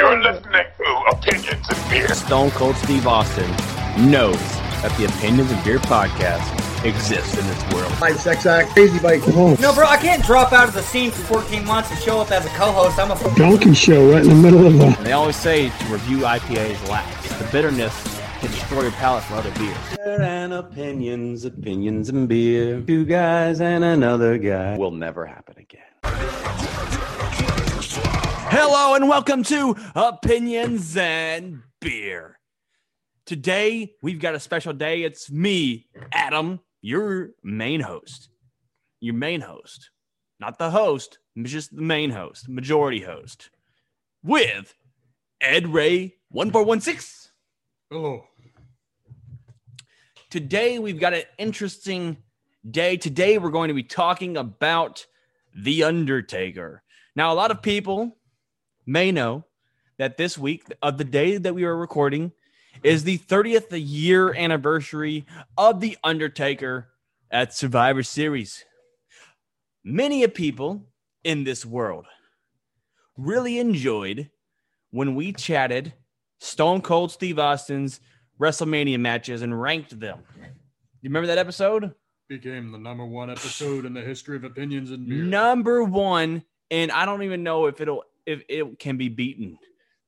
You're listening to Opinions and Beer. Stone Cold Steve Austin knows that the Opinions and Beer podcast exists in this world. Light sex act, crazy bike. Oh, No, bro, I can't drop out of the scene for 14 months and show up as a co-host. I'm a donkey show right in the middle of the. They always say to review IPAs last. The bitterness can destroy your palate for other beers. And opinions, opinions and beer. Two guys and another guy will never happen again. Hello and welcome to Opinions and Beer. Today we've got a special day. It's me, Adam, your main host. Your main host. Not the host, just the main host, majority host. With Ed Ray 1416. Hello. Today we've got an interesting day. Today we're going to be talking about The Undertaker. Now, a lot of people may know that this week of the day that we are recording is the 30th year anniversary of The Undertaker at Survivor Series. Many of people in this world really enjoyed when we chatted Stone Cold Steve Austin's WrestleMania matches and ranked them. You remember that episode? Became the number one episode in the history of opinions and beer. Number one, and I don't even know if it'll if it can be beaten.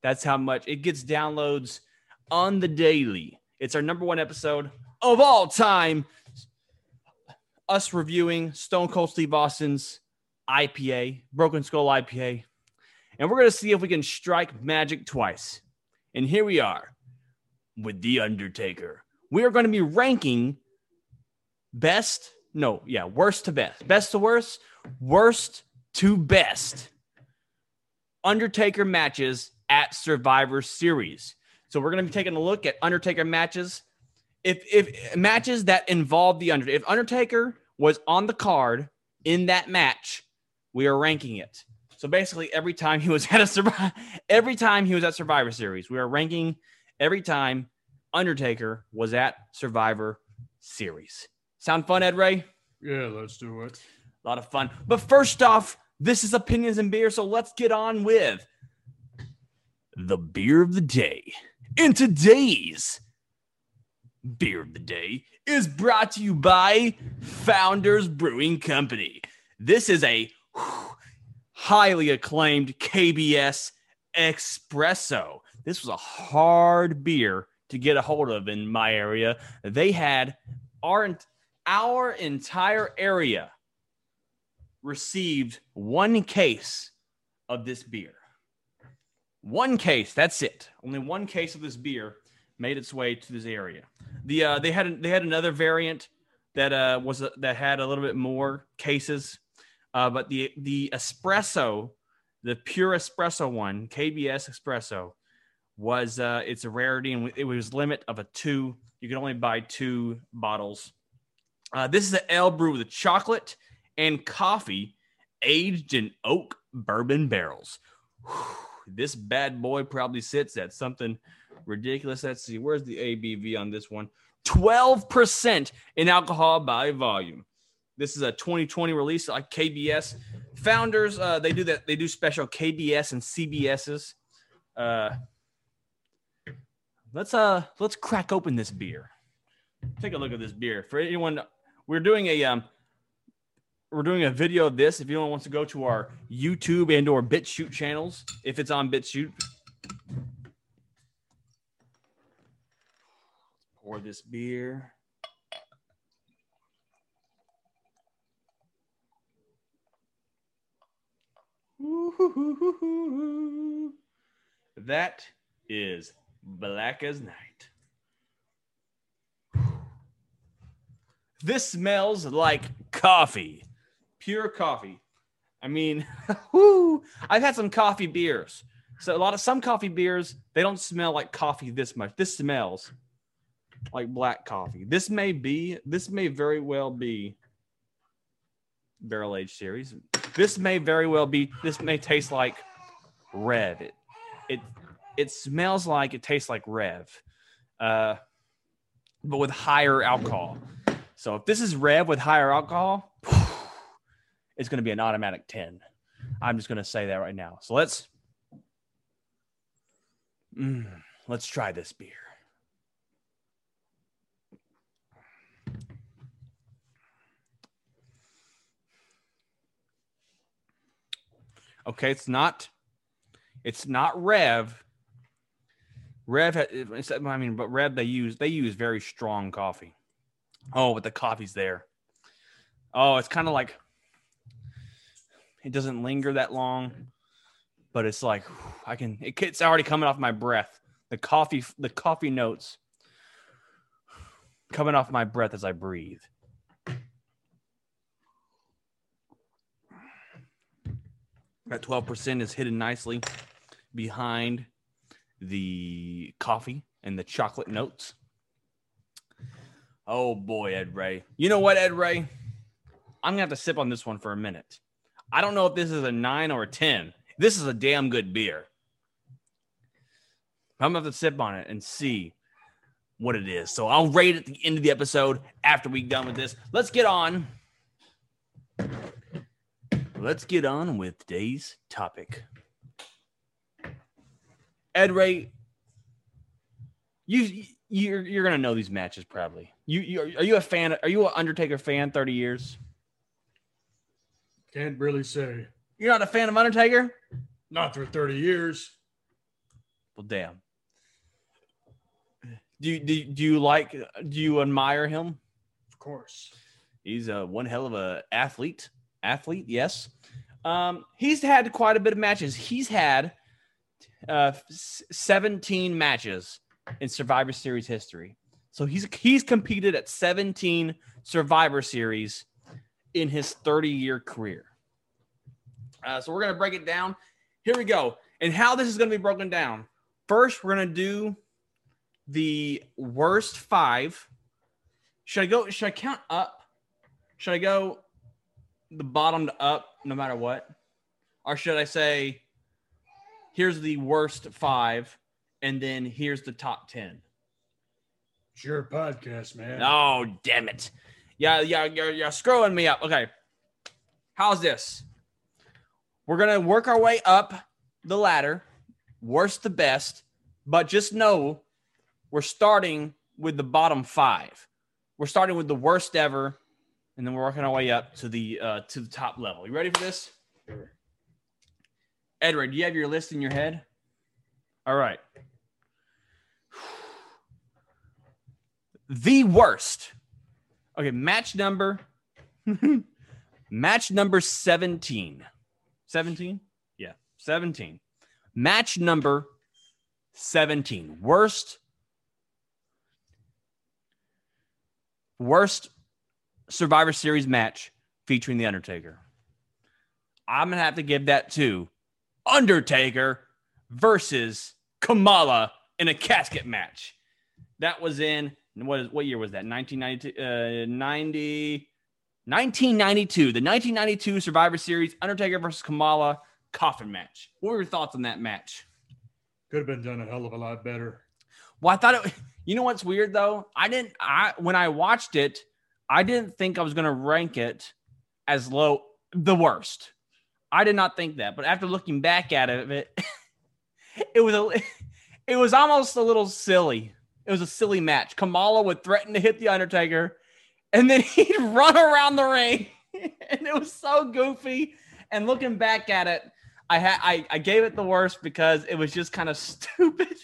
That's how much it gets downloads on the daily. It's our number one episode of all time. Us reviewing Stone Cold Steve Austin's IPA, Broken Skull IPA. And we're going to see if we can strike magic twice. And here we are with The Undertaker. We are going to be ranking best, no, yeah, worst to best, best to worst, worst to best Undertaker matches at Survivor Series. So we're going to be taking a look at Undertaker matches. If if matches that involve the Undertaker, if Undertaker was on the card in that match, we are ranking it. So basically, every time he was at a survive, every time he was at Survivor Series, we are ranking every time Undertaker was at Survivor Series. Sound fun, Ed Ray? Yeah, let's do it. A lot of fun. But first off, this is opinions and beer, so let's get on with the beer of the day. And today's beer of the day is brought to you by Founders Brewing Company. This is a whew, highly acclaimed KBS espresso. This was a hard beer to get a hold of in my area. They had our our entire area received one case of this beer. One case, that's it. Only one case of this beer made its way to this area. The uh, they had they had another variant that uh, was a, that had a little bit more cases, uh, but the the espresso, the pure espresso one, KBS espresso, was uh, it's a rarity and it was limit of a two. You could only buy two bottles. Uh, this is an ale brew with a chocolate and coffee aged in oak bourbon barrels. This bad boy probably sits at something ridiculous. Let's see, where's the ABV on this one? 12% in alcohol by volume. This is a 2020 release, like KBS. Founders, uh, they do that. They do special KBS and CBSs. Uh, let's uh, let's crack open this beer. Take a look at this beer. For anyone, we're doing a um, we're doing a video of this. If anyone wants to go to our YouTube and or BitChute channels, if it's on BitChute, pour this beer. That is black as night. This smells like coffee, pure coffee. I mean, whoo, I've had some coffee beers. So a lot of some coffee beers, they don't smell like coffee this much. This smells like black coffee. This may be, this may very well be barrel aged series. This may very well be, this may taste like Rev. It, it, it smells like it tastes like Rev, uh, but with higher alcohol. So if this is Rev with higher alcohol, it's going to be an automatic 10. I'm just going to say that right now. So let's Mm, let's try this beer. Okay, it's not. It's not Rev. Rev, I mean, but Rev they use they use very strong coffee. Oh, but the coffee's there. Oh, it's kind of like it doesn't linger that long, but it's like I can. It, it's already coming off my breath. The coffee, the coffee notes coming off my breath as I breathe. That twelve percent is hidden nicely behind the coffee and the chocolate notes. Oh boy, Ed Ray. You know what, Ed Ray? I'm gonna have to sip on this one for a minute. I don't know if this is a nine or a 10. This is a damn good beer. I'm gonna have to sip on it and see what it is. So I'll rate at the end of the episode after we're done with this. Let's get on. Let's get on with today's topic. Ed Ray, you you're you're gonna know these matches probably. You, you are you a fan? Are you an Undertaker fan? Thirty years. Can't really say. You're not a fan of Undertaker? Not for 30 years. Well, damn. Do you, do, do you like? Do you admire him? Of course. He's a one hell of a athlete. Athlete, yes. Um, he's had quite a bit of matches. He's had uh, 17 matches in Survivor Series history. So he's he's competed at 17 Survivor Series in his 30 year career. Uh, so we're gonna break it down. Here we go. And how this is gonna be broken down. First, we're gonna do the worst five. Should I go? Should I count up? Should I go the bottom to up, no matter what, or should I say, here's the worst five, and then here's the top ten? It's your podcast, man. Oh, damn it. Yeah, yeah, you're, you're screwing me up. Okay. How's this? We're going to work our way up the ladder, worst to best, but just know we're starting with the bottom five. We're starting with the worst ever, and then we're working our way up to the uh, to the top level. You ready for this? Edward, do you have your list in your head? All right. the worst. Okay, match number match number 17. 17? Yeah, 17. Match number 17. Worst worst Survivor Series match featuring the Undertaker. I'm going to have to give that to Undertaker versus Kamala in a casket match. That was in what is what year was that? 1992 uh 90 1992. The 1992 Survivor Series Undertaker versus Kamala coffin match. What were your thoughts on that match? Could have been done a hell of a lot better. Well, I thought it you know what's weird though? I didn't I when I watched it, I didn't think I was going to rank it as low the worst. I did not think that, but after looking back at it, it was a it was almost a little silly. It was a silly match. Kamala would threaten to hit the Undertaker, and then he'd run around the ring, and it was so goofy. And looking back at it, I had I, I gave it the worst because it was just kind of stupid.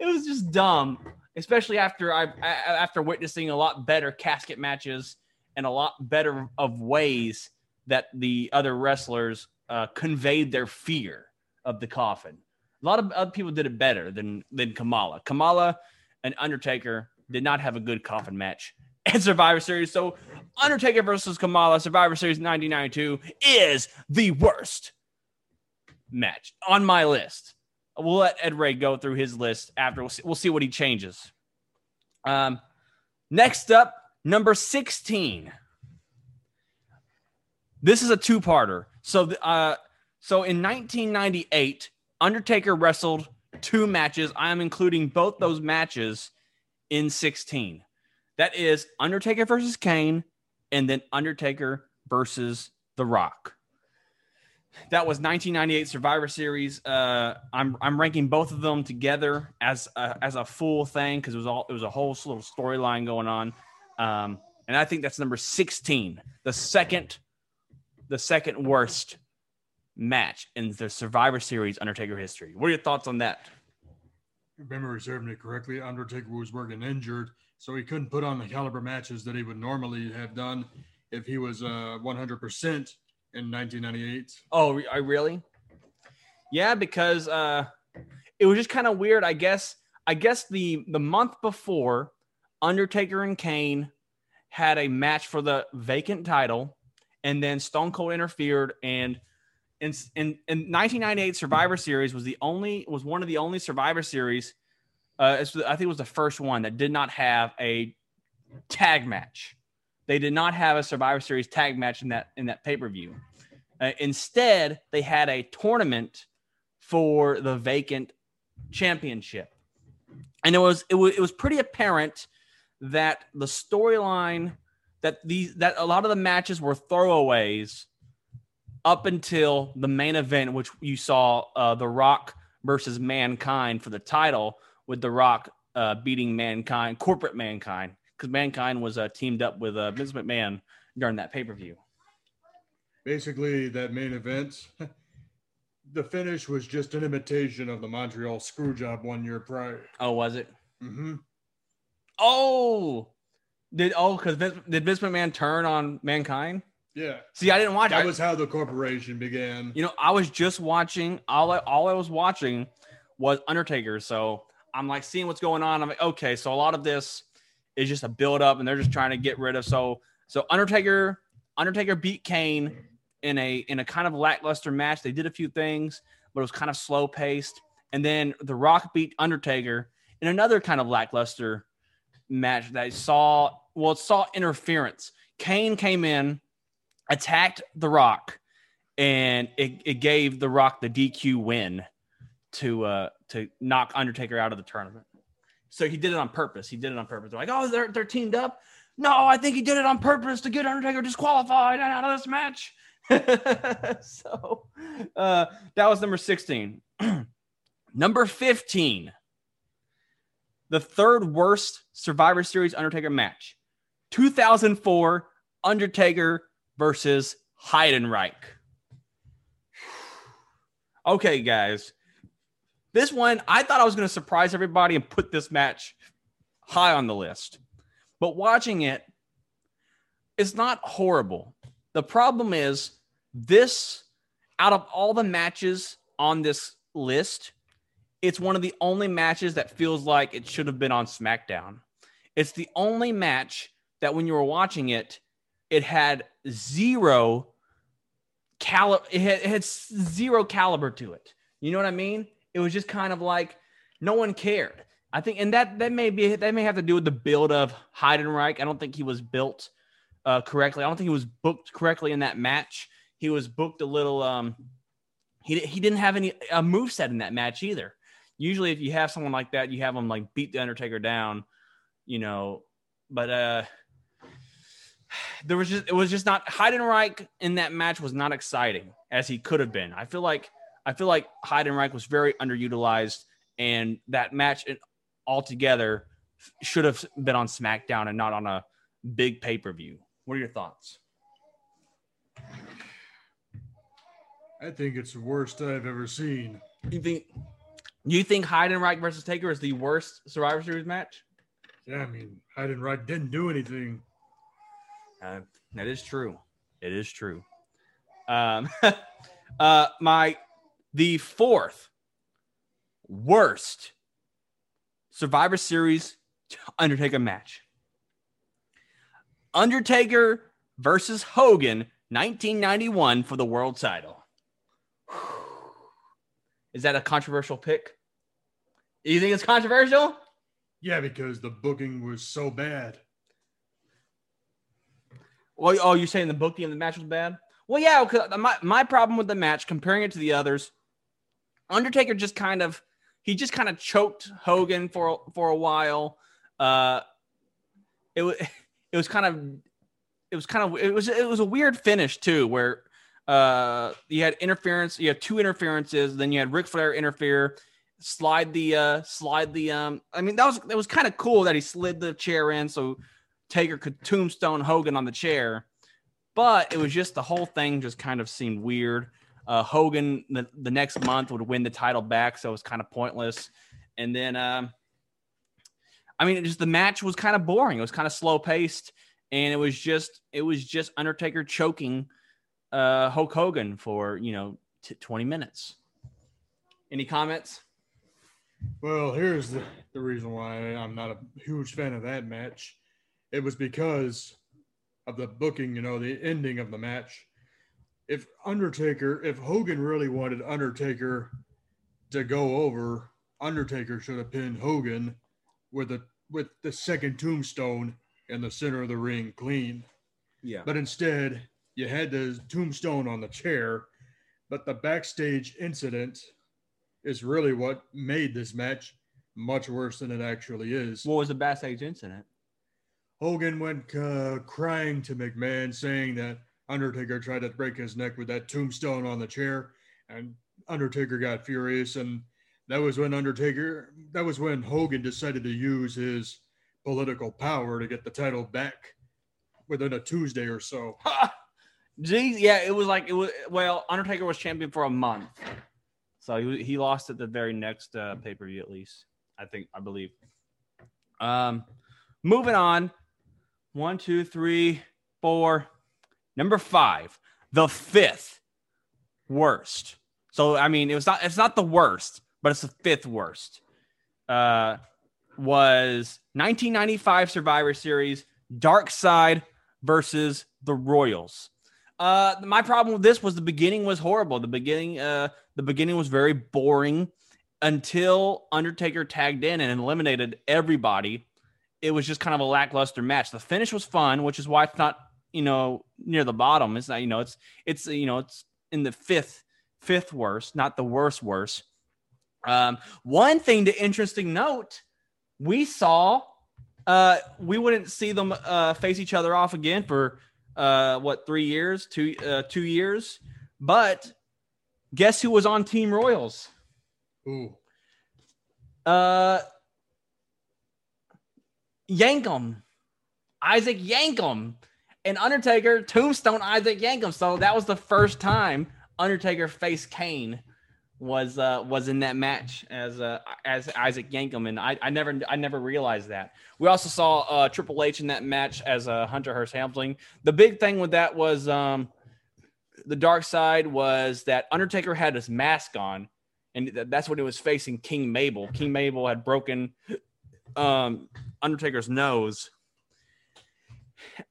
It was just dumb, especially after I after witnessing a lot better casket matches and a lot better of ways that the other wrestlers uh, conveyed their fear of the coffin. A lot of other people did it better than than Kamala. Kamala and Undertaker did not have a good coffin match at Survivor Series. So Undertaker versus Kamala, Survivor Series 1992 is the worst match on my list. We'll let Ed Ray go through his list after. We'll see, we'll see what he changes. Um, next up, number 16. This is a two-parter. So, uh, so in 1998, Undertaker wrestled two matches. I am including both those matches in 16. That is Undertaker versus Kane, and then Undertaker versus The Rock. that was 1998 Survivor Series. Uh, I'm I'm ranking both of them together as a, as a full thing because it was all it was a whole little storyline going on, um, and I think that's number 16, the second, the second worst match in the Survivor Series Undertaker history. What are your thoughts on that? If memory serving it correctly, Undertaker was working injured, so he couldn't put on the caliber matches that he would normally have done if he was uh, 100% in 1998. Oh, I really? Yeah, because uh, it was just kind of weird. I guess. I guess the the month before, Undertaker and Kane had a match for the vacant title, and then Stone Cold interfered. And in in, in 1998 Survivor Series was the only was one of the only Survivor Series. Uh, I think it was the first one that did not have a tag match. They did not have a Survivor Series tag match in that in that pay per view. Uh, instead, they had a tournament for the vacant championship, and it was it was it was pretty apparent that the storyline that these that a lot of the matches were throwaways up until the main event, which you saw uh, The Rock versus Mankind for the title, with The Rock uh, beating Mankind, corporate Mankind, because Mankind was uh, teamed up with uh, Vince McMahon during that pay per view. Basically, that main event, the finish was just an imitation of the Montreal Screwjob one year prior. Oh, was it? Mm-hmm. Oh, did oh because did Vince McMahon turn on Mankind? Yeah, See, I didn't watch. that I, was how the corporation began. you know, I was just watching. All I, all I was watching was Undertaker. So I'm like seeing what's going on. I'm like, okay, so a lot of this is just a build up, and they're just trying to get rid of. So so Undertaker Undertaker beat Kane in a in a kind of lackluster match. They did a few things, but it was kind of slow paced. And then The Rock beat Undertaker in another kind of lackluster match that saw. Well, it saw interference. Kane came in, attacked The Rock, and it, it gave The Rock the DQ win to uh to knock Undertaker out of the tournament. So he did it on purpose. He did it on purpose. They're like, oh, they're they're teamed up. No, I think he did it on purpose to get Undertaker disqualified and out of this match. so uh, that was number 16. number 15, the third worst Survivor Series Undertaker match 2004 Undertaker versus Heidenreich. Okay, guys. This one, I thought I was going to surprise everybody and put this match high on the list. But watching it, it's not horrible. The problem is this out of all the matches on this list, it's one of the only matches that feels like it should have been on SmackDown. It's the only match that when you were watching it, it had zero caliber it had, it had zero caliber to it. You know what I mean? It was just kind of like no one cared. I think, and that that may be that may have to do with the build of Heidenreich. I don't think he was built uh, correctly. I don't think he was booked correctly in that match. He was booked a little. Um, he he didn't have any a move set in that match either. Usually, if you have someone like that, you have them like beat the Undertaker down, you know. But uh, there was just it was just not Heidenreich in that match was not exciting as he could have been. I feel like I feel like Heidenreich was very underutilized, and that match altogether should have been on SmackDown and not on a big pay per view. What are your thoughts? I think it's the worst I've ever seen. You think you think Heidenreich versus Taker is the worst Survivor Series match? Yeah, I mean, Heidenreich didn't do anything. Uh, that is true. It is true. Um, uh, my the fourth worst Survivor Series Undertaker match. Undertaker versus Hogan, 1991 for the world title. Is that a controversial pick? You think it's controversial? Yeah, because the booking was so bad. Well, oh, you're saying the booking of the match was bad? Well, yeah. 'cause My my problem with the match, comparing it to the others, Undertaker just kind of he just kind of choked Hogan for for a while. Uh, it was it was kind of it was kind of it was it was a weird finish too, where uh, you had interference. You had two interferences. Then you had Ric Flair interfere, slide the uh, slide the. Um, I mean, that was that was kind of cool that he slid the chair in so Taker could tombstone Hogan on the chair, but it was just the whole thing just kind of seemed weird. Uh, Hogan the, the next month would win the title back, so it was kind of pointless. And then, um, I mean, just the match was kind of boring. It was kind of slow paced, and it was just it was just Undertaker choking uh, Hulk Hogan for you know t- twenty minutes. Any comments? Well, here's the, the reason why I'm not a huge fan of that match. It was because of the booking, you know, the ending of the match. If Undertaker, if Hogan really wanted Undertaker to go over, Undertaker should have pinned Hogan with the with the second tombstone in the center of the ring clean. Yeah. But instead, you had the tombstone on the chair. But the backstage incident is really what made this match much worse than it actually is. What was the backstage incident? Hogan went uh, crying to McMahon, saying that Undertaker tried to break his neck with that tombstone on the chair, and Undertaker got furious, and that was when Undertaker, that was when Hogan decided to use his political power to get the title back within a Tuesday or so. Geez, yeah, it was like it was. Well, Undertaker was champion for a month, so he he lost at the very next uh, pay per view at least. I think I believe. Um, moving on. One, two, three, four. Number five, the fifth worst. So I mean, it was not. It's not the worst, but it's the fifth worst. Uh, was 1995 Survivor Series Dark Side versus the Royals. Uh, my problem with this was the beginning was horrible. The beginning, uh, the beginning was very boring until Undertaker tagged in and eliminated everybody. It was just kind of a lackluster match. The finish was fun, which is why it's not, you know, near the bottom. It's not, you know, it's it's you know, it's in the fifth fifth worst, not the worst worst. Um, one thing to interesting note, we saw uh we wouldn't see them uh face each other off again for uh what three years two uh two years but guess who was on team royals Ooh, uh Yankem isaac Yankem and undertaker tombstone isaac Yankem so that was the first time undertaker faced kane was uh was in that match as uh as Isaac Yankem and I, I never I never realized that. We also saw uh Triple H in that match as uh Hunter Hearst Helmsley. The big thing with that was um the dark side was that Undertaker had his mask on and that's when he was facing King Mabel. King Mabel had broken um Undertaker's nose.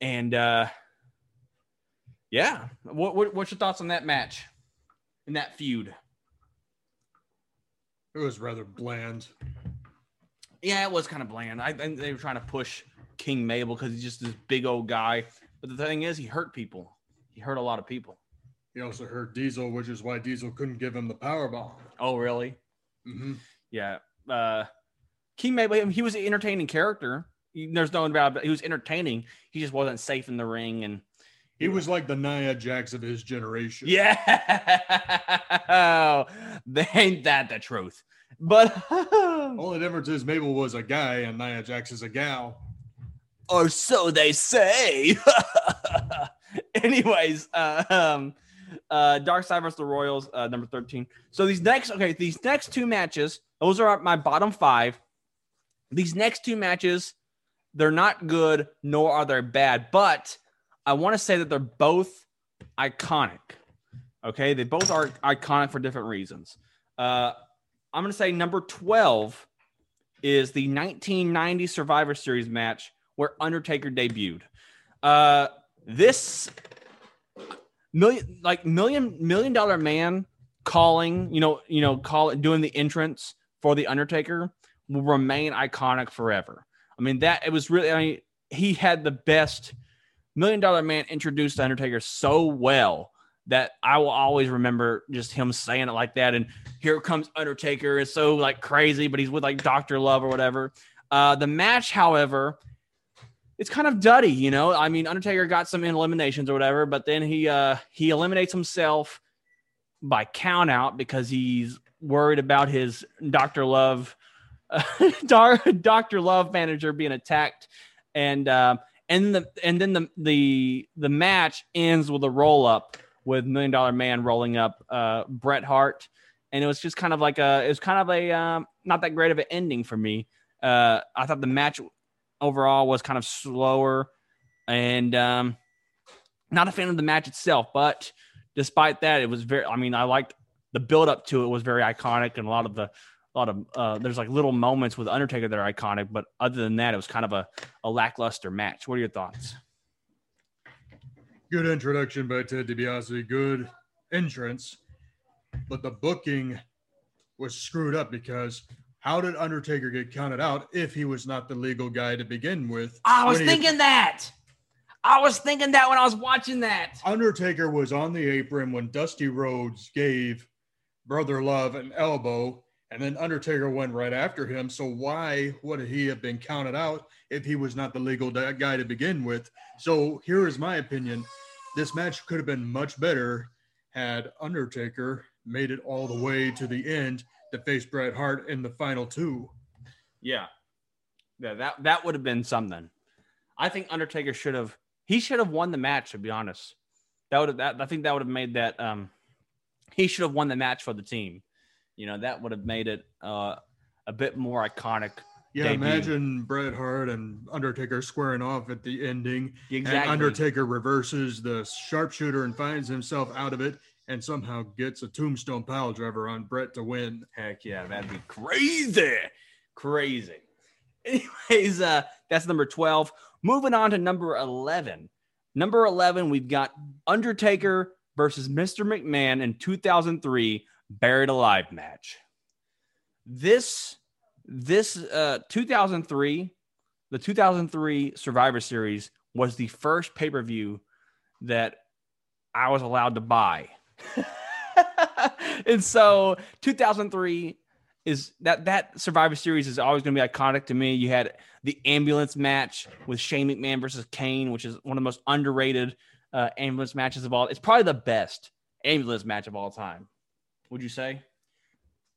And uh yeah, what, what what's your thoughts on that match? In that feud? it was rather bland. Yeah, it was kind of bland. I think they were trying to push King Mabel because he's just this big old guy. But the thing is, he hurt people. He hurt a lot of people. He also hurt Diesel, which is why Diesel couldn't give him the power bomb. Oh, really? Mm-hmm. Yeah. Uh, Mabel, I mean, he was an entertaining character. There's no doubt about. He was entertaining. He just wasn't safe in the ring. And He was like the Nia Jax of his generation. yeah, they ain't that the truth. But Only difference is Mabel was a guy and Nia Jax is a gal. or so they say. Anyways, uh, um, uh, Dark Side versus the Royals, uh, number thirteen. So these next, okay, these next two matches, those are my bottom five. These next two matches, they're not good, nor are they bad, but I want to say that they're both iconic. Okay, they both are iconic for different reasons. Uh, I'm going to say number twelve is the 1990 Survivor Series match where Undertaker debuted. Uh, this million, like million million dollar man calling, you know, you know, call doing the entrance for the Undertaker will remain iconic forever. I mean that it was really. I mean, he had the best million dollar man introduced Undertaker so well that I will always remember just him saying it like that. And here comes Undertaker. It's so like crazy, but he's with like Doctor Love or whatever. Uh, the match, however, it's kind of duddy, you know. I mean, Undertaker got some eliminations or whatever, but then he uh he eliminates himself by count out because he's worried about his Doctor Love, uh, Doctor Love manager being attacked, and uh, and the and then the the the match ends with a roll up with Million Dollar Man rolling up uh, Bret Hart, and it was just kind of like a it was kind of a um, not that great of an ending for me. Uh, I thought the match overall was kind of slower and um, not a fan of the match itself. But despite that, it was very. I mean, I liked the build up to it was very iconic, and a lot of the a lot of uh, there's like little moments with Undertaker that are iconic. But other than that, it was kind of a, a lackluster match. What are your thoughts? Good introduction by Ted DiBiase. Good entrance, but the booking was screwed up because how did Undertaker get counted out if he was not the legal guy to begin with? I was When he- thinking that. I was thinking that when I was watching that. Undertaker was on the apron when Dusty Rhodes gave Brother Love an elbow, and then Undertaker went right after him. So why would he have been counted out if he was not the legal guy to begin with? So here is my opinion: this match could have been much better had Undertaker made it all the way to the end to face Bret Hart in the final two. Yeah. Yeah, that that would have been something. I think Undertaker should have he should have won the match, to be honest. That would have that I think that would have made that um he should have won the match for the team. You know, that would have made it uh a bit more iconic. Yeah, Debut. imagine Bret Hart and Undertaker squaring off at the ending. Exactly. And Undertaker reverses the sharpshooter and finds himself out of it and somehow gets a tombstone pile driver on Bret to win. Heck yeah, that'd be crazy. Crazy. Anyways, uh, that's number 12. Moving on to number 11. Number 11, we've got Undertaker versus Mr. McMahon in 2003 Buried Alive match. This, this, uh, 2003, the 2003 Survivor Series was the first pay per view that I was allowed to buy. and so 2003 is that that Survivor Series is always going to be iconic to me. You had the ambulance match with Shane McMahon versus Kane, which is one of the most underrated uh, ambulance matches of all. It's probably the best ambulance match of all time. Would you say?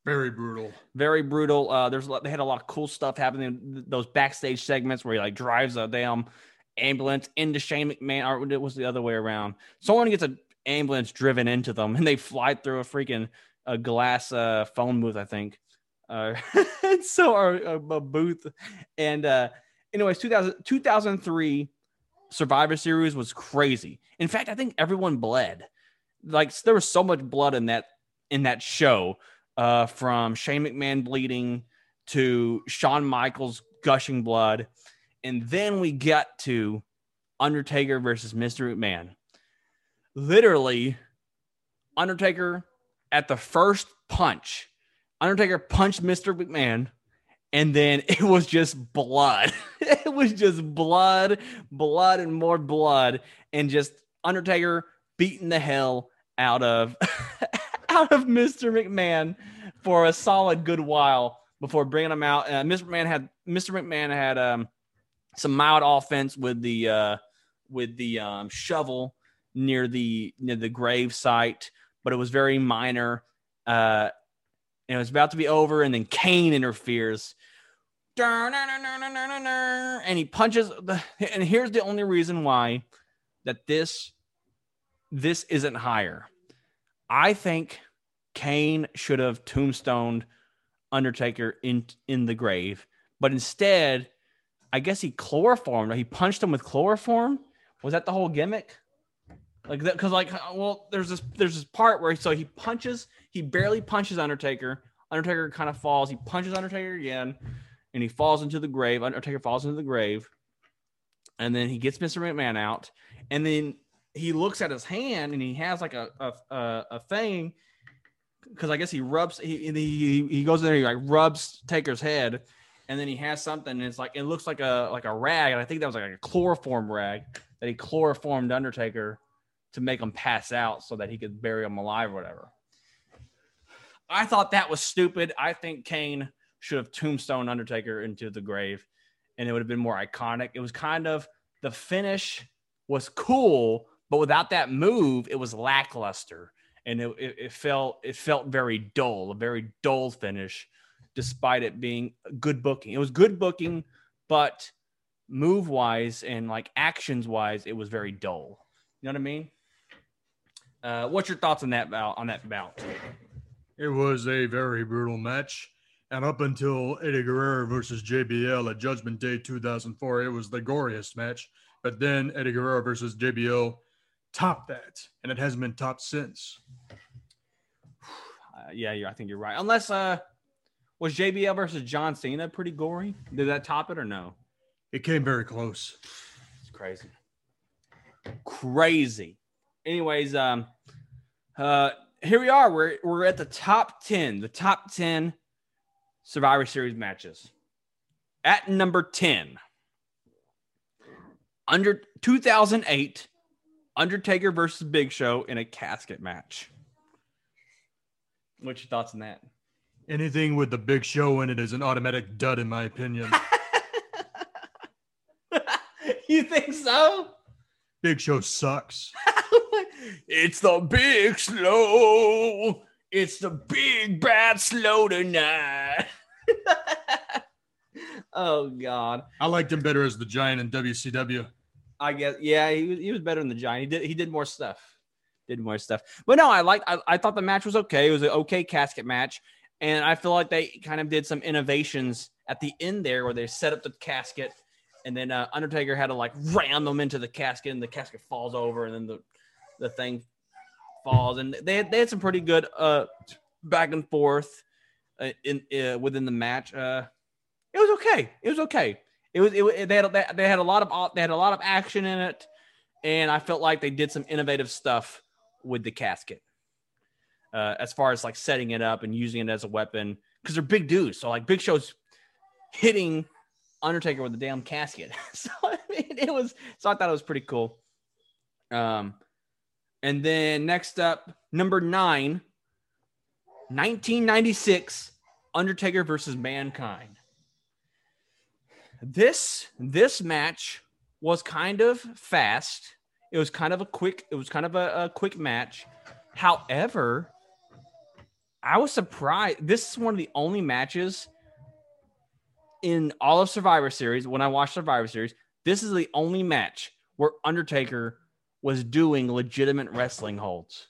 Very brutal. Very brutal. Uh, there's a lot, they had a lot of cool stuff happening. Those backstage segments where he like drives a damn ambulance into Shane McMahon, or it was the other way around. Someone gets an ambulance driven into them, and they fly through a freaking a glass uh, phone booth, I think. Uh, so or a, a booth, and uh, anyways, 2000, 2003 Survivor Series was crazy. In fact, I think everyone bled. Like there was so much blood in that in that show, uh, from Shane McMahon bleeding to Shawn Michaels gushing blood, and then we get to Undertaker versus Mr. McMahon. Literally, Undertaker at the first punch, Undertaker punched Mr. McMahon, and then it was just blood. it was just blood, blood, and more blood, and just Undertaker beating the hell out of out of Mr. McMahon for a solid good while before bringing him out. Uh, Mr. McMahon had Mr. McMahon had um, some mild offense with the uh, with the um, shovel near the near the grave site, but it was very minor. Uh, and it was about to be over, and then Kane interferes. And he punches the, and here's the only reason why that this this isn't higher. I think Kane should have tombstoned Undertaker in in the grave, but instead, I guess he chloroformed. He punched him with chloroform. Was that the whole gimmick? Like that, because like, uh, well, there's this there's this part where so he punches, he barely punches Undertaker. Undertaker kind of falls. He punches Undertaker again, and he falls into the grave. Undertaker falls into the grave, and then he gets Mr. McMahon out, and then he looks at his hand, and he has like a a a, a thing, because I guess he rubs he, he he goes in there, he like rubs Taker's head, and then he has something, and it's like it looks like a like a rag, and I think that was like a chloroform rag that he chloroformed Undertaker to make him pass out so that he could bury him alive or whatever. I thought that was stupid. I think Kane should have tombstone Undertaker into the grave. and it would have been more iconic. It was kind of the finish was cool, but without that move, it was lackluster, and it, it, felt it felt very dull, a very dull finish, despite it being good booking. It was good booking, but move wise and like actions wise, it was very dull. You know what I mean? Uh, what's your thoughts on that bout? On that bout? It was a very brutal match. And up until Eddie Guerrero versus JBL at Judgment Day 2004, it was the goriest match. But then Eddie Guerrero versus JBL topped that, and it hasn't been topped since. Uh, yeah, yeah, I think you're right. Unless uh, was JBL versus John Cena pretty gory? Did that top it or no? It came very close. It's crazy, crazy. Anyways, um, uh, here we are. We're we're at the top ten, the top ten Survivor Series matches. At number ten, under 2008, Undertaker versus Big Show in a casket match. What's your thoughts on that? Anything with the big show in it is an automatic dud, in my opinion. you think so? big show sucks. it's the big slow. It's the big bad slow tonight. oh God. I liked him better as the giant in WCW. I guess yeah, he was he was better than the giant. He did he did more stuff. Did more stuff. But no, I liked I, I thought the match was okay. It was an okay casket match. And I feel like they kind of did some innovations at the end there where they set up the casket and then uh, Undertaker had to like ram them into the casket and the casket falls over and then the the thing falls and they had, they had some pretty good uh back and forth uh, in uh, within the match. Uh it was okay. It was okay. It was it, they had they had a lot of they had a lot of action in it, and I felt like they did some innovative stuff with the casket. Uh, as far as like setting it up and using it as a weapon, because they're big dudes. So like Big Show's hitting Undertaker with the damn casket. so I mean, it was. So I thought it was pretty cool. Um, and then next up, number nine, 1996, Undertaker versus Mankind this this match was kind of fast. It was kind of a quick. It was kind of a, a quick match. However, I was surprised. This is one of the only matches in all of Survivor Series. When I watched Survivor Series, this is the only match where Undertaker was doing legitimate wrestling holds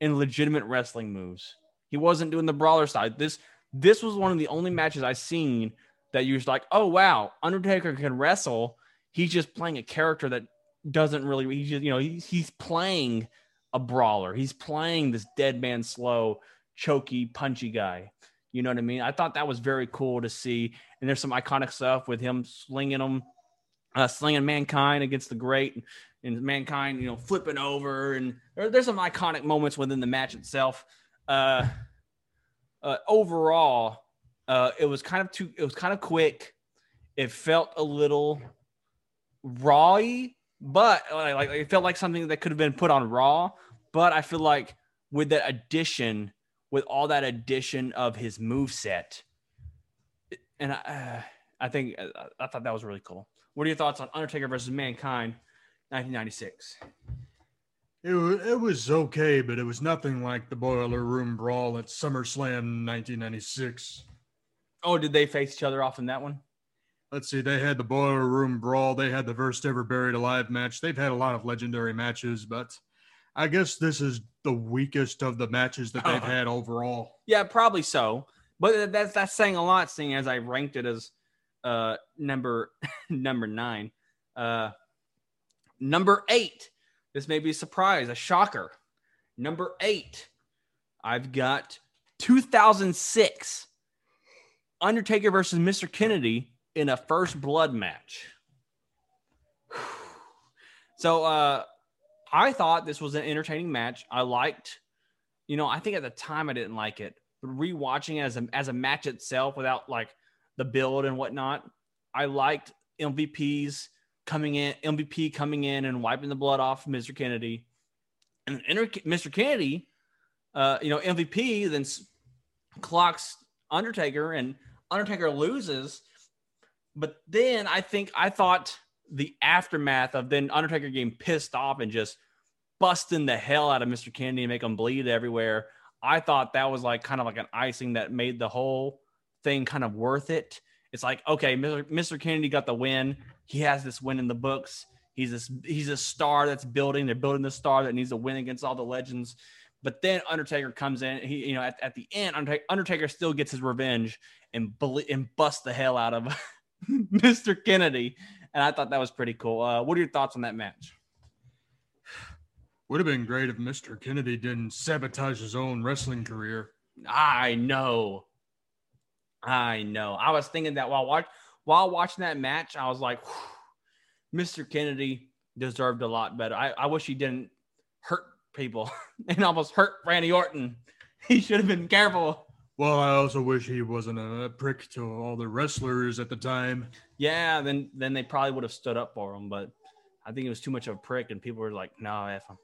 and legitimate wrestling moves. He wasn't doing the brawler side. This this was one of the only matches I've seen that you're just like, oh wow, Undertaker can wrestle. He's just playing a character that doesn't really. He's just you know he's he's playing a brawler. He's playing this dead man slow, choky, punchy guy. You know what I mean? I thought that was very cool to see. And there's some iconic stuff with him slinging them, uh, slinging mankind against the great, and, and mankind, you know, flipping over. And there, there's some iconic moments within the match itself. Uh, uh, overall, uh, it was kind of too. It was kind of quick. It felt a little rawy, but like, like it felt like something that could have been put on Raw. But I feel like with that addition, with all that addition of his move set, and I, uh, I think uh, I thought that was really cool. What are your thoughts on Undertaker versus Mankind, 1996? It it was okay, but it was nothing like the Boiler Room Brawl at SummerSlam 1996. Oh, did they face each other off in that one? Let's see, they had the Boiler Room Brawl. They had the first ever Buried Alive match. They've had a lot of legendary matches, but I guess this is the weakest of the matches that they've had overall. Yeah, probably so. But that's that's saying a lot, seeing as I ranked it as uh number number nine. Uh number eight. This may be a surprise, a shocker. Number eight, I've got 2006 Undertaker versus Mr. Kennedy in a first blood match. So uh I thought this was an entertaining match. I liked, you know, I think at the time I didn't like it, but rewatching it as a as a match itself without like the build and whatnot, I liked MVP's coming in, MVP coming in and wiping the blood off Mr. Kennedy, and Mr. Kennedy, uh, you know, MVP then clocks Undertaker and Undertaker loses, but then I think I thought the aftermath of then Undertaker getting pissed off and just busting the hell out of Mr. Kennedy and make him bleed everywhere. I thought that was like kind of like an icing that made the whole thing kind of worth it. It's like, okay, Mr. Mr. Kennedy got the win. He has this win in the books. He's this he's a star that's building. They're building the star that needs to win against all the legends. But then Undertaker comes in. He, you know, at, at the end, Undertaker, Undertaker still gets his revenge and ble- and busts the hell out of Mr. Kennedy. And I thought that was pretty cool. Uh, what are your thoughts on that match? Would have been great if Mr. Kennedy didn't sabotage his own wrestling career. I know. I know. I was thinking that while watch while watching that match, I was like, Mr. Kennedy deserved a lot better. I, I wish he didn't hurt people and almost hurt Randy Orton. He should have been careful. Well, I also wish he wasn't a prick to all the wrestlers at the time. Yeah, then then they probably would have stood up for him, but I think it was too much of a prick, and people were like, "No, f him.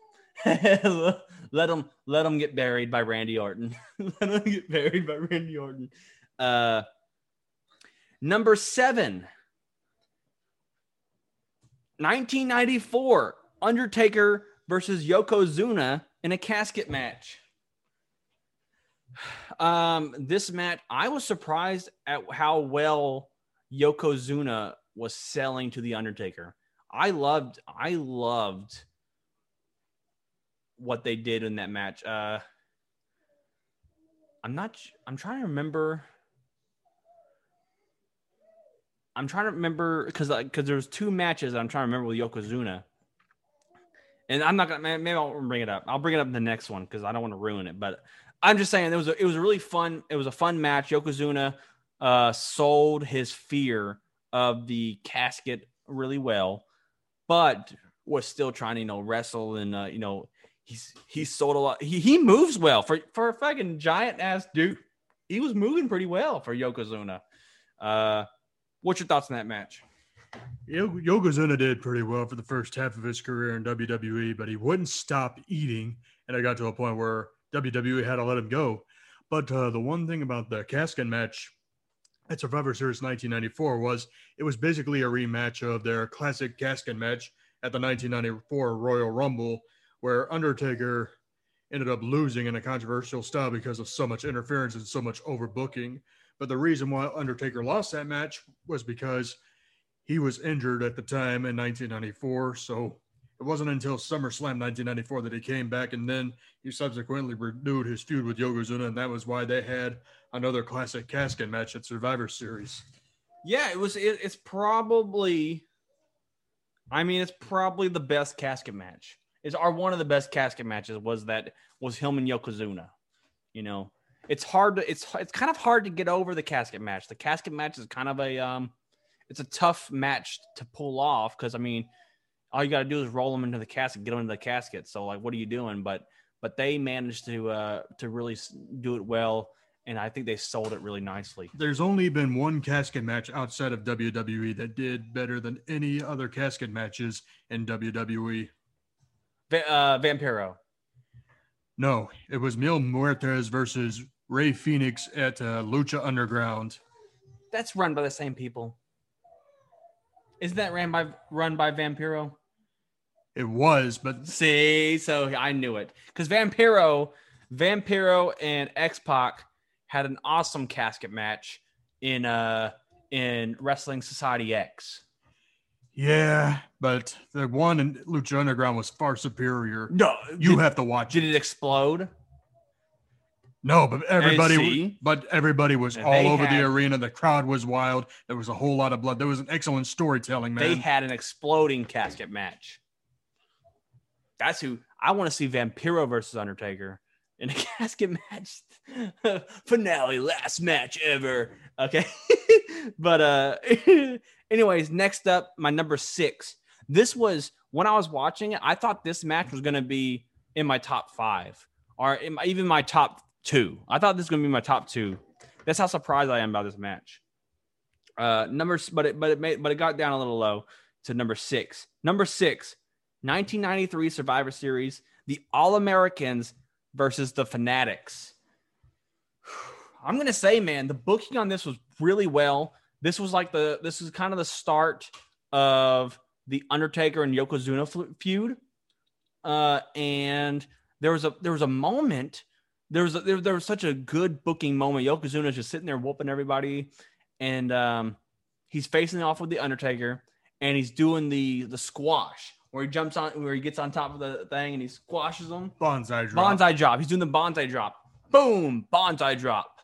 let him let him get buried by Randy Orton. let him get buried by Randy Orton." Uh, number seven, 1994, Undertaker versus Yokozuna in a casket match. Um, this match, I was surprised at how well Yokozuna was selling to the Undertaker. I loved, I loved what they did in that match. Uh, I'm not, I'm trying to remember. I'm trying to remember because because there was two matches I'm trying to remember with Yokozuna, and I'm not gonna maybe I'll bring it up. I'll bring it up in the next one because I don't want to ruin it. But I'm just saying it was a, it was a really fun it was a fun match. Yokozuna uh, sold his fear of the casket really well, but was still trying to you know wrestle and uh, you know he's he sold a lot. He he moves well for for a fucking giant ass dude. He was moving pretty well for Yokozuna. Uh, what's your thoughts on that match? Yokozuna did pretty well for the first half of his career in WWE, but he wouldn't stop eating, and it got to a point where WWE had to let him go. But uh, the one thing about the casket match at Survivor Series 1994 was it was basically a rematch of their classic casket match at the 1994 Royal Rumble, where Undertaker ended up losing in a controversial style because of so much interference and so much overbooking. But the reason why Undertaker lost that match was because he was injured at the time in 1994. So it wasn't until SummerSlam 1994 that he came back, and then he subsequently renewed his feud with Yokozuna, and that was why they had another classic casket match at Survivor Series. Yeah, it was. It, it's probably. I mean, it's probably the best casket match. Is our one of the best casket matches was that was him and Yokozuna. You know, it's hard to it's it's kind of hard to get over the casket match. The casket match is kind of a um, it's a tough match to pull off because I mean, all you got to do is roll them into the casket, get them into the casket. So like, what are you doing? But but they managed to uh to really do it well, and I think they sold it really nicely. There's only been one casket match outside of WWE that did better than any other casket matches in WWE. Va- uh, Vampiro. No, it was Mil Muertes versus Rey Fenix at uh, Lucha Underground. That's run by the same people. Isn't that ran by run by Vampiro? It was, but See, so I knew it because Vampiro, Vampiro and X Pac had an awesome casket match in uh in Wrestling Society X. yeah, but the one in Lucha Underground was far superior. No, You did, have to watch did it. it explode? No, but everybody, see? but everybody was all over had- the arena. The crowd was wild. There was a whole lot of blood. There was an excellent storytelling, man. They had an exploding casket match. That's who I want to see Vampiro versus Undertaker in a casket match. Finale, last match ever. Okay. but uh anyways, next up, my number six. This was when I was watching it, I thought this match was gonna be in my top five or my, even my top two. I thought this was gonna be my top two. That's how surprised I am by this match. Uh, number, but it, but it made, but it got down a little low to number six. Number six, 1993 Survivor Series, the All Americans versus the Fanatics. I'm gonna say, man, the booking on this was really well. this was like the this is kind of the start of the Undertaker and Yokozuna feud. Uh, and there was a there was a moment there was a, there, there was such a good booking moment. Yokozuna's just sitting there whooping everybody, and um, he's facing off with the Undertaker, and he's doing the the squash where he jumps on where he gets on top of the thing and he squashes them. Bonsai drop. Bonsai drop. He's doing the bonsai drop. Boom, bonsai drop.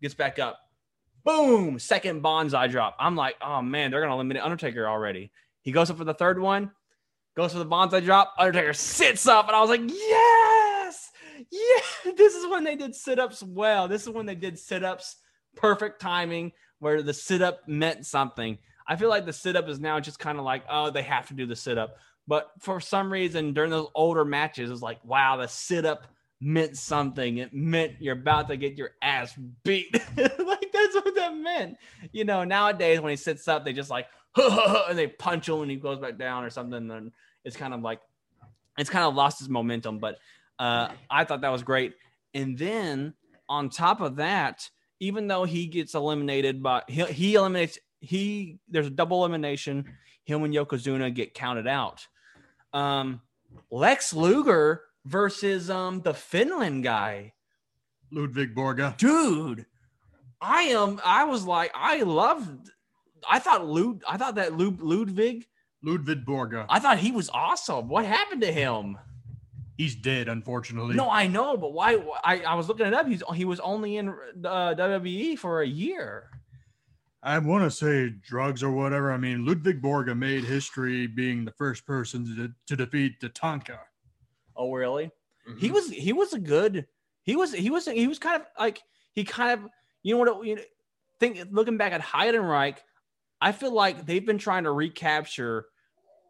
Gets back up. Boom, second bonsai drop. I'm like, oh man, they're gonna eliminate Undertaker already. He goes up for the third one, goes for the bonsai drop. Undertaker sits up, and I was like, yes, yeah. This is when they did sit ups well. This is when they did sit ups, perfect timing, where the sit up meant something. I feel like the sit up is now just kind of like, oh, they have to do the sit up. But for some reason, during those older matches, it's like, wow, the sit up meant something. It meant you're about to get your ass beat. like that's what that meant. You know, nowadays when he sits up, they just like and they punch him and he goes back down or something. And it's kind of like it's kind of lost its momentum. But uh, I thought that was great. And then on top of that, even though he gets eliminated, but he, he eliminates he there's a double elimination. Him and Yokozuna get counted out. Um, Lex Luger versus um the Finland guy. Ludwig Borga. Dude, I am I was like I loved I thought Lud I thought that Lud, Ludwig Ludwig Borga. I thought he was awesome. What happened to him? He's dead, unfortunately. No, I know, but why I, I was looking it up. He's he was only in uh, WWE for a year. I want to say drugs or whatever. I mean, Ludwig Borga made history being the first person to, to defeat Tatanka. Oh, really? Mm-hmm. He was he was a good he was he was he was kind of like he kind of you know what you know, think looking back at Heidenreich, I feel like they've been trying to recapture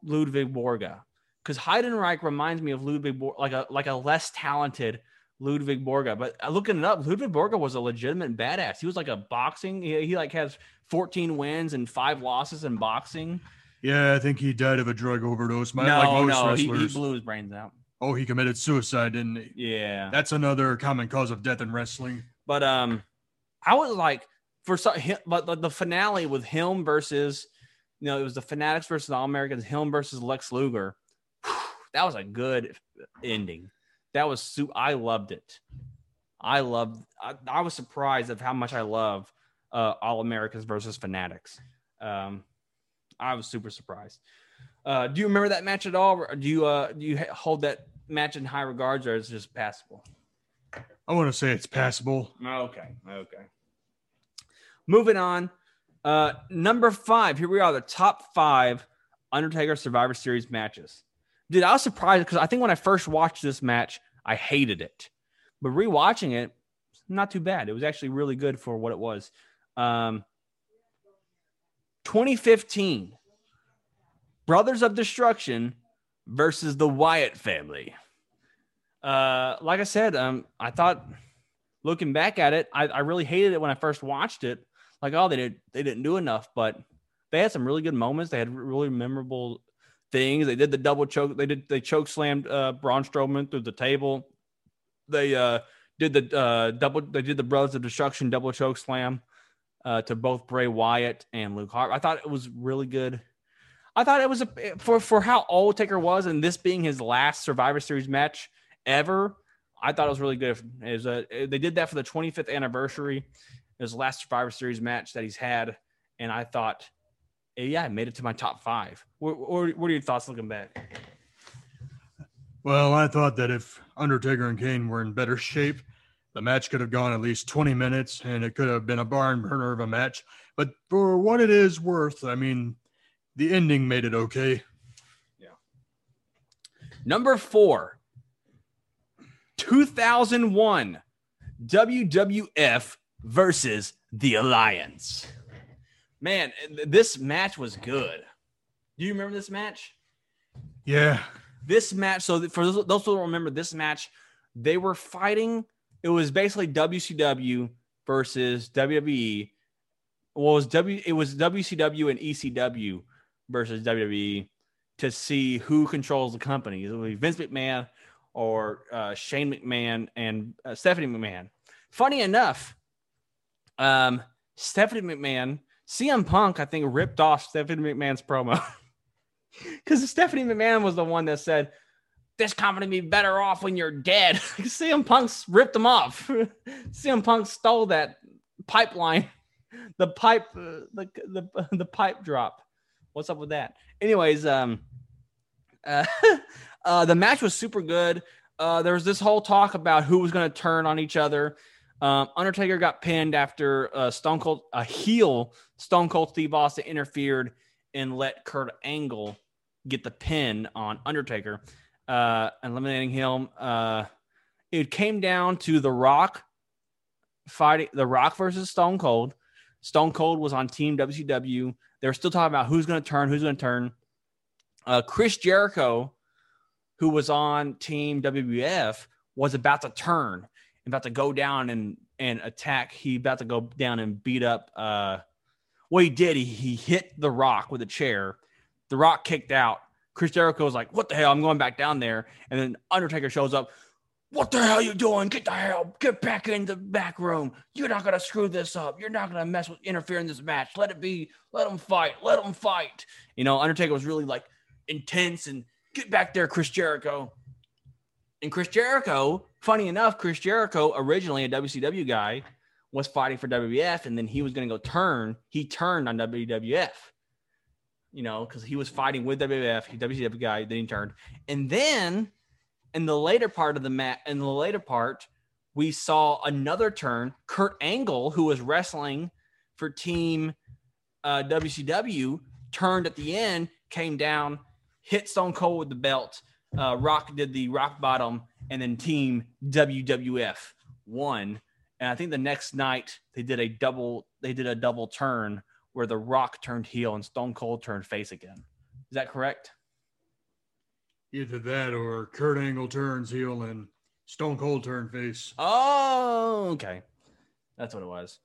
Ludwig Borga because Heidenreich reminds me of Ludwig Borga, like a like a less talented Ludwig Borga. But looking it up, Ludwig Borga was a legitimate badass. He was like a boxing. He, he like has 14 wins and five losses in boxing. Yeah, I think he died of a drug overdose. My, no, like most no, he, wrestlers. he blew his brains out. oh, he committed suicide, didn't he? Yeah. That's another common cause of death in wrestling. But um, I was like for some, but the, the finale with him versus, you know, it was the Fanatics versus the All Americans, him versus Lex Luger. That was a good ending. That was su- I loved it. I loved. I, I was surprised of how much I love uh, All Americans versus Fanatics. Um, I was super surprised. Uh, do you remember that match at all? Or do you uh, do you hold that match in high regards, or is it just passable? I want to say it's passable. Okay. Okay. Moving on. Uh, number five. Here we are, the top five Undertaker Survivor Series matches. Dude, I was surprised because I think when I first watched this match, I hated it. But rewatching it, not too bad. It was actually really good for what it was. Um, 2015, Brothers of Destruction versus the Wyatt family. Uh, like I said, um, I thought looking back at it, I, I really hated it when I first watched it. Like, oh, they did they didn't do enough, but they had some really good moments. They had really memorable things. They did the double choke. They did they choke slammed uh, Braun Strowman through the table. They uh, did the uh, double. They did the Brothers of Destruction double choke slam uh, to both Bray Wyatt and Luke Harper. I thought it was really good. I thought it was a for for how old Taker was, and this being his last Survivor Series match ever. I thought it was really good. A, they did that for the 25th anniversary. The last Survivor Series match that he's had, and I thought, yeah, I made it to my top five. What, what, are your thoughts looking back? Well, I thought that if Undertaker and Kane were in better shape, the match could have gone at least 20 minutes and it could have been a barn burner of a match. But for what it is worth, I mean, the ending made it okay. Yeah. Number four, 2001 WWF versus the Alliance. Man, this match was good. Do you remember this match? Yeah. This match, so for those, those who don't remember this match, they were fighting. It was basically WCW versus WWE. Well, it was W it was WCW and ECW versus WWE to see who controls the company. It would be Vince McMahon or uh, Shane McMahon and uh, Stephanie McMahon. Funny enough, um, Stephanie McMahon CM Punk, I think, ripped off Stephanie McMahon's promo because Stephanie McMahon was the one that said, "This company be better off when you're dead." CM Punk's ripped them off. CM Punk stole that pipeline, the pipe, uh, the the the pipe drop. What's up with that? Anyways, um, uh, uh, the match was super good. Uh, there was this whole talk about who was going to turn on each other. Um, Undertaker got pinned after uh, Stone Cold, a heel Stone Cold Steve Austin interfered and let Kurt Angle get the pin on Undertaker, uh, eliminating him. Uh, it came down to The Rock fighting The Rock versus Stone Cold. Stone Cold was on Team WCW. They were still talking about who's going to turn, who's going to turn. Uh, Chris Jericho, who was on Team WWF, was about to turn, about to go down and and attack. He about to go down and beat up. Uh, well, he did. He he hit the Rock with a chair. The Rock kicked out. Chris Jericho was like, "What the hell? I'm going back down there." And then Undertaker shows up. What the hell you doing? Get the hell, get back in the back room. You're not gonna screw this up. You're not gonna mess with interfere in this match. Let it be. Let them fight. Let them fight. You know, Undertaker was really like intense and get back there, Chris Jericho. And Chris Jericho, funny enough, Chris Jericho, originally a WCW guy, was fighting for WWF, and then he was going to go turn. He turned on WWF, you know, because he was fighting with WWF, he WCW guy. Then he turned, and then in the later part of the mat, in the later part, we saw another turn. Kurt Angle, who was wrestling for Team uh, WCW, turned at the end, came down, hit Stone Cold with the belt. Uh, Rock did the rock bottom, and then Team WWF won. And I think the next night they did a double. They did a double turn where the Rock turned heel and Stone Cold turned face again. Is that correct? Either that or Kurt Angle turns heel and Stone Cold turn face. Oh, okay, that's what it was.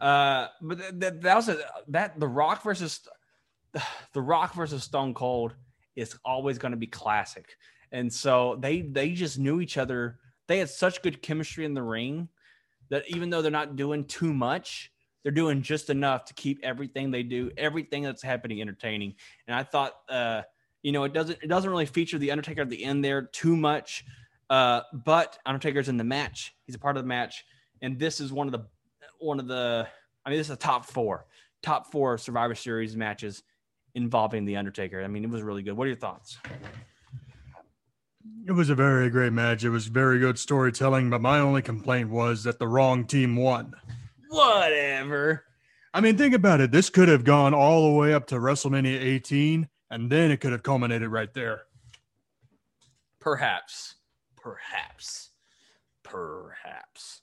Uh, but th- th- that was a, that the Rock versus the Rock versus Stone Cold is always going to be classic, and so they they just knew each other. They had such good chemistry in the ring that even though they're not doing too much, they're doing just enough to keep everything they do, everything that's happening, entertaining. And I thought, uh, you know, it doesn't it doesn't really feature the Undertaker at the end there too much, uh, but Undertaker's in the match. He's a part of the match, and this is one of the one of the. I mean, this is a top four, top four Survivor Series matches involving the Undertaker. I mean, it was really good. What are your thoughts? It was a very great match. It was very good storytelling, but my only complaint was that the wrong team won. Whatever. I mean, think about it. This could have gone all the way up to WrestleMania 18, and then it could have culminated right there. Perhaps. Perhaps. Perhaps.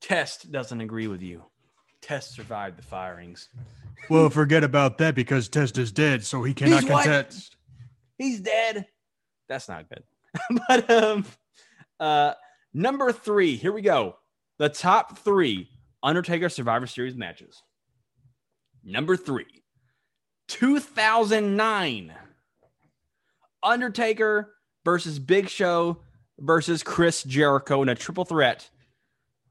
Test doesn't agree with you. Test survived the firings. Well, forget about that because Test is dead, so he cannot He's contest. He's dead. That's not good. but um uh number 3, here we go. The top 3 Undertaker Survivor Series matches. Number 3. 2009 Undertaker versus Big Show versus Chris Jericho in a triple threat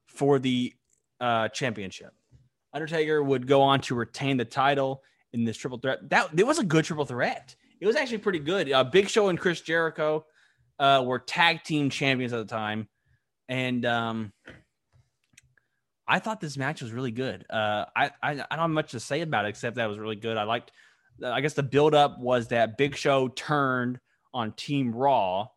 for the uh, championship. Undertaker would go on to retain the title in this triple threat. That it was a good triple threat. It was actually pretty good. Uh, Big Show and Chris Jericho uh, were tag team champions at the time, and um, I thought this match was really good. Uh, I, I I don't have much to say about it except that it was really good. I liked. I guess the build up was that Big Show turned on Team Raw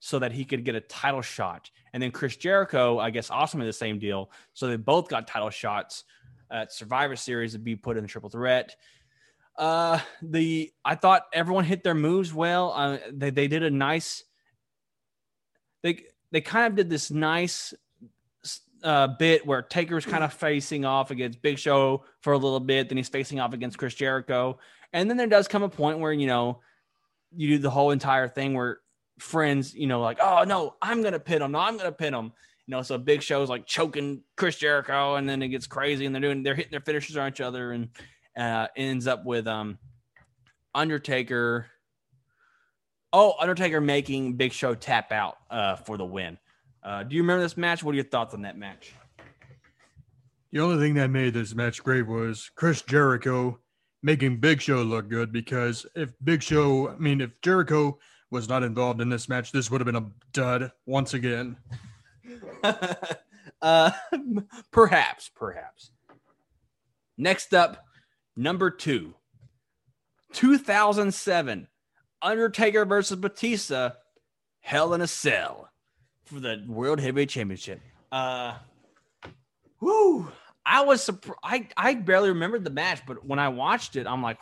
so that he could get a title shot, and then Chris Jericho, I guess, also made the same deal. So they both got title shots at Survivor Series to be put in the triple threat. Uh, the I thought everyone hit their moves well. Uh, they they did a nice. They they kind of did this nice uh, bit where Taker's kind of facing off against Big Show for a little bit, then he's facing off against Chris Jericho, and then there does come a point where you know you do the whole entire thing where friends, you know, like, oh no, I'm gonna pin him, no, I'm gonna pin him, you know. So Big Show's like choking Chris Jericho, and then it gets crazy, and they're doing they're hitting their finishers on each other, and uh, ends up with um Undertaker. Oh, Undertaker making Big Show tap out uh, for the win. Uh, do you remember this match? What are your thoughts on that match? The only thing that made this match great was Chris Jericho making Big Show look good because if Big Show, I mean, if Jericho was not involved in this match, this would have been a dud once again. Uh, perhaps, perhaps. Next up, number two, 2007, Undertaker versus Batista, Hell in a Cell for the World Heavyweight Championship. Uh, whoo! I was surprised. I, I barely remembered the match, but when I watched it, I'm like,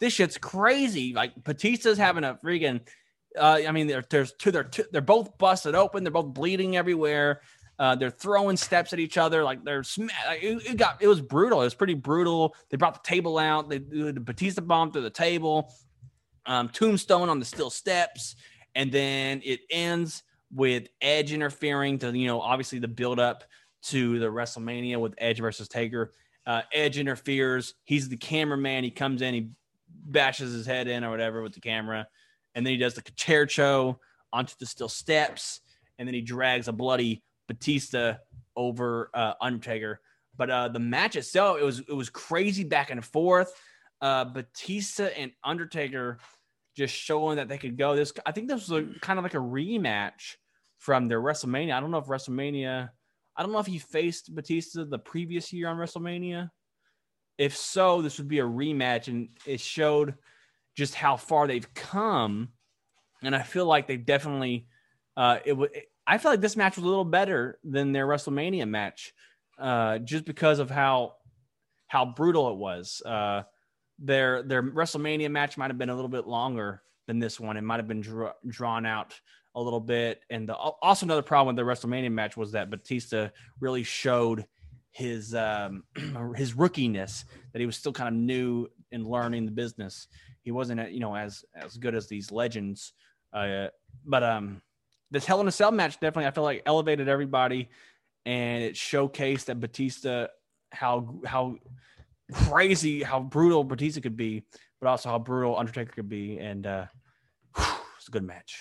this shit's crazy. Like Batista's having a freaking. Uh, I mean, they're, there's two. They're they're both busted open. They're both bleeding everywhere. Uh, they're throwing steps at each other. Like they're like, it, it got. It was brutal. It was pretty brutal. They brought the table out. They did the Batista bomb through the table. Um, tombstone on the steel steps, and then it ends with Edge interfering to you know obviously the build up to the WrestleMania with Edge versus Taker. Uh, Edge interferes. He's the cameraman. He comes in. He bashes his head in or whatever with the camera, and then he does the show onto the steel steps, and then he drags a bloody Batista over uh, Undertaker. But uh, the match itself, it was it was crazy back and forth. Uh, Batista and Undertaker just showing that they could go. This I think this was a, kind of like a rematch from their WrestleMania. I don't know if WrestleMania. I don't know if he faced Batista the previous year on WrestleMania. If so, this would be a rematch, and it showed just how far they've come. And I feel like they've definitely. Uh, it would. I feel like this match was a little better than their WrestleMania match, uh, just because of how how brutal it was. Uh, their their WrestleMania match might have been a little bit longer than this one. It might have been dra- drawn out a little bit. And the, also another problem with the WrestleMania match was that Batista really showed his um, his rookiness that he was still kind of new in learning the business. He wasn't you know as as good as these legends. Uh, but um, this Hell in a Cell match definitely I feel like elevated everybody, and it showcased that Batista how how crazy how brutal Batista could be, but also how brutal Undertaker could be, and uh, it's a good match.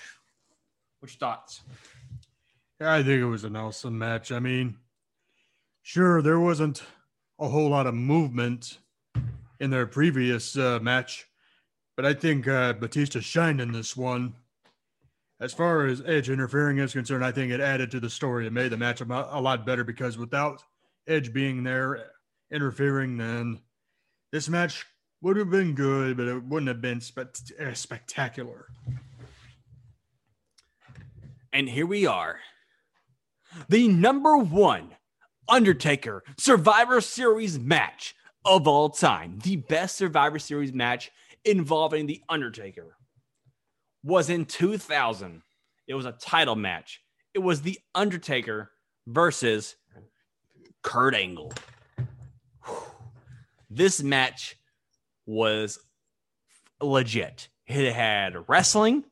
What's your thoughts? Yeah, I think it was an awesome match. I mean, sure, there wasn't a whole lot of movement in their previous uh, match, but I think uh, Batista shined in this one. As far as Edge interfering is concerned, I think it added to the story. It made the match a, lot better because without Edge being there interfering, then this match would have been good, but it wouldn't have been spe- uh, spectacular. And here we are. The number one Undertaker Survivor Series match of all time. The best Survivor Series match involving The Undertaker was in 2000. It was a title match. It was The Undertaker versus Kurt Angle. This match was legit. It had wrestling,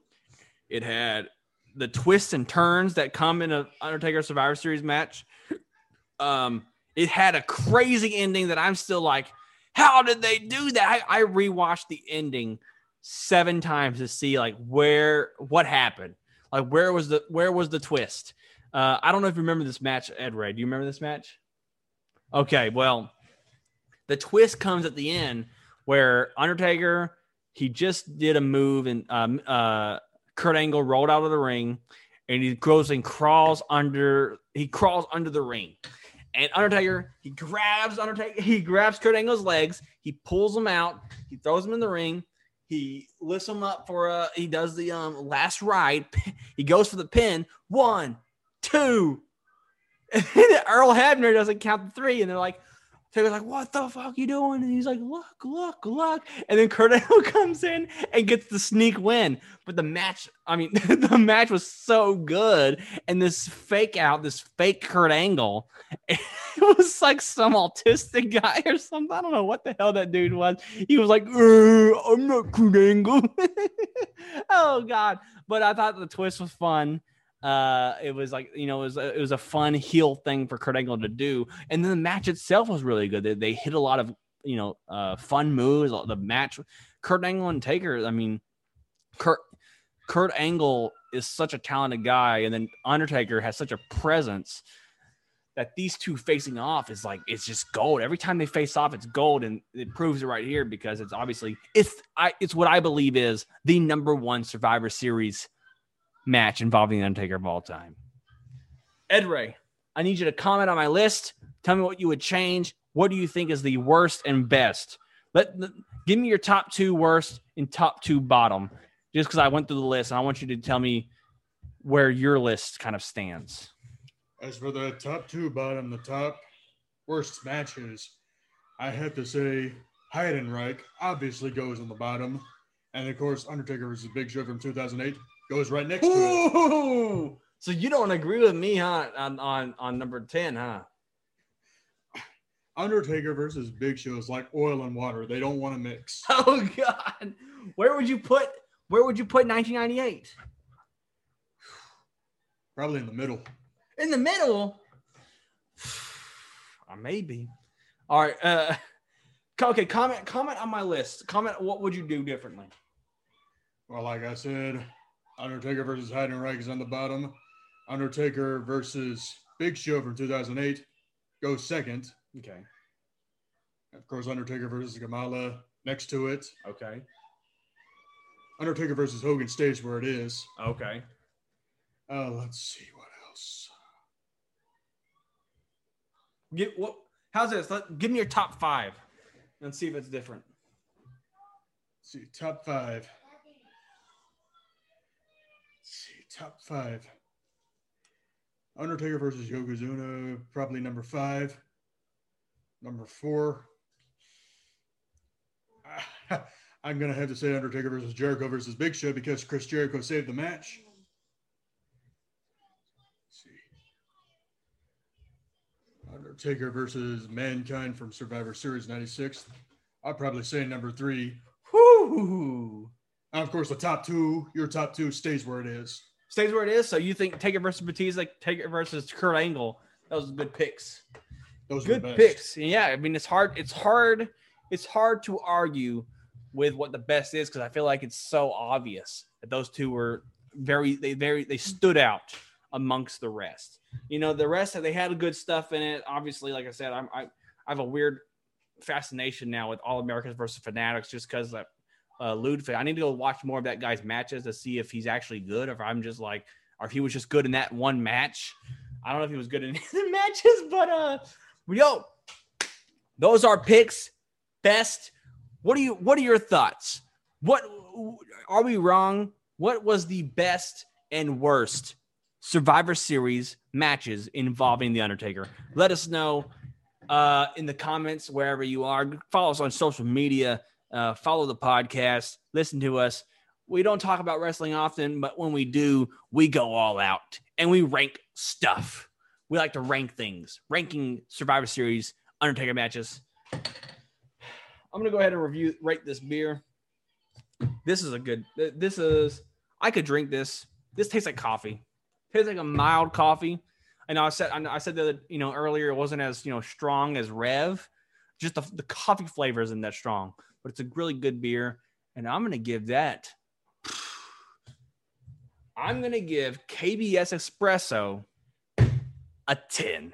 it had the twists and turns that come in a Undertaker Survivor Series match. Um, it had a crazy ending that I'm still like, how did they do that? I, I rewatched the ending seven times to see like where what happened, like where was the where was the twist. Uh, I don't know if you remember this match, Ed Ray. Do you remember this match? Okay, well, the twist comes at the end where Undertaker he just did a move and um, uh, Kurt Angle rolled out of the ring and he goes and crawls under he crawls under the ring. And Undertaker, he grabs Undertaker, he grabs Kurt Angle's legs, he pulls him out, he throws him in the ring, he lifts him up for a he does the um last ride, he goes for the pin. One, two. And Earl Hebner doesn't count the three, and they're like, Taker's like, "What the fuck you doing?" And he's like, "Look, look, look!" And then Kurt Angle comes in and gets the sneak win. But the match, I mean, the match was so good, and this fake out, this fake Kurt Angle, it was like some autistic guy or something. I don't know what the hell that dude was. He was like, "Uh, "I'm not Kurt Angle." oh God! But I thought the twist was fun uh it was like you know it was a, it was a fun heel thing for Kurt Angle to do. And then the match itself was really good. They, they hit a lot of you know uh fun moves. The match Kurt Angle and Taker I mean Kurt Kurt Angle is such a talented guy. And then Undertaker has such a presence that these two facing off is like it's just gold. Every time they face off, it's gold, and it proves it right here because it's obviously it's I it's what I believe is the number one Survivor Series match involving the Undertaker of all time. Ed Ray, I need you to comment on my list. Tell me what you would change. What do you think is the worst and best? Let give me your top two worst and top two bottom, just because I went through the list and I want you to tell me where your list kind of stands. As for the top two bottom, the top worst matches, I have to say Heidenreich obviously goes on the bottom. And of course, Undertaker versus Big Show from 2008 goes right next to it. So you don't agree with me, huh? On on, on number ten, huh? Undertaker versus Big Show is like oil and water. They don't want to mix. Oh God, where would you put where would you put 1998? Probably in the middle. In the middle. Uh, maybe. All right. Uh, okay. Comment. Comment on my list. Comment. What would you do differently? Well, like I said, Undertaker versus Heidenreich is on the bottom. Undertaker versus Big Show from 2008 goes second. Okay. Of course, Undertaker versus Kamala next to it. Okay. Undertaker versus Hogan stays where it is. Okay. Uh, let's see what else. Get what? How's this? Let, give me your top five, and see if it's different. Let's see, top five. Top five. Undertaker versus Yokozuna, probably number five. Number four. I'm gonna have to say Undertaker versus Jericho versus Big Show because Chris Jericho saved the match. Let's see. Undertaker versus Mankind from Survivor Series 96. I'd probably say number three. Whoo! And of course, the top two, your top two stays where it is. Stays where it is. So you think Taker versus Batista, like Taker versus Kurt Angle? Those are good picks. Those are good picks. Yeah, I mean it's hard. It's hard. It's hard to argue with what the best is because I feel like it's so obvious that those two were very they very they stood out amongst the rest. You know, the rest they had good stuff in it. Obviously, like I said, I'm, I I have a weird fascination now with All Americans versus Fanatics just because uh, uh, Ludwig. I need to go watch more of that guy's matches to see if he's actually good or if I'm just like or if he was just good in that one match. I don't know if he was good in the matches, but uh, yo, those are picks. Best. What are you? What are your thoughts? What are we wrong? What was the best and worst Survivor Series matches involving the Undertaker? Let us know uh, in the comments wherever you are. Follow us on social media. Uh, follow the podcast. Listen to us. We don't talk about wrestling often, but when we do, we go all out and we rank stuff. We like to rank things, ranking Survivor Series Undertaker matches. I'm gonna go ahead and review rate this beer. This is a good. This is. I could drink this. This tastes like coffee. tastes like a mild coffee. I know I said I said that you know earlier it wasn't as you know strong as Rev. Just the, the coffee flavor isn't that strong, but it's a really good beer, and I'm gonna give that. I'm gonna give KBS Espresso a 10.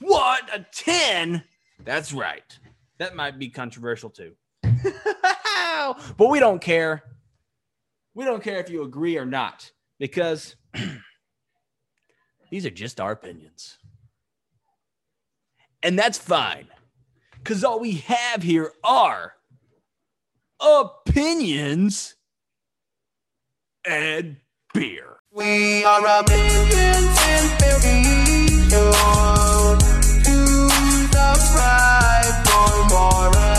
What? A 10? That's right. That might be controversial too. but we don't care. We don't care if you agree or not because these are just our opinions. And that's fine because all we have here are opinions and beer. We are a million and billion to the for more.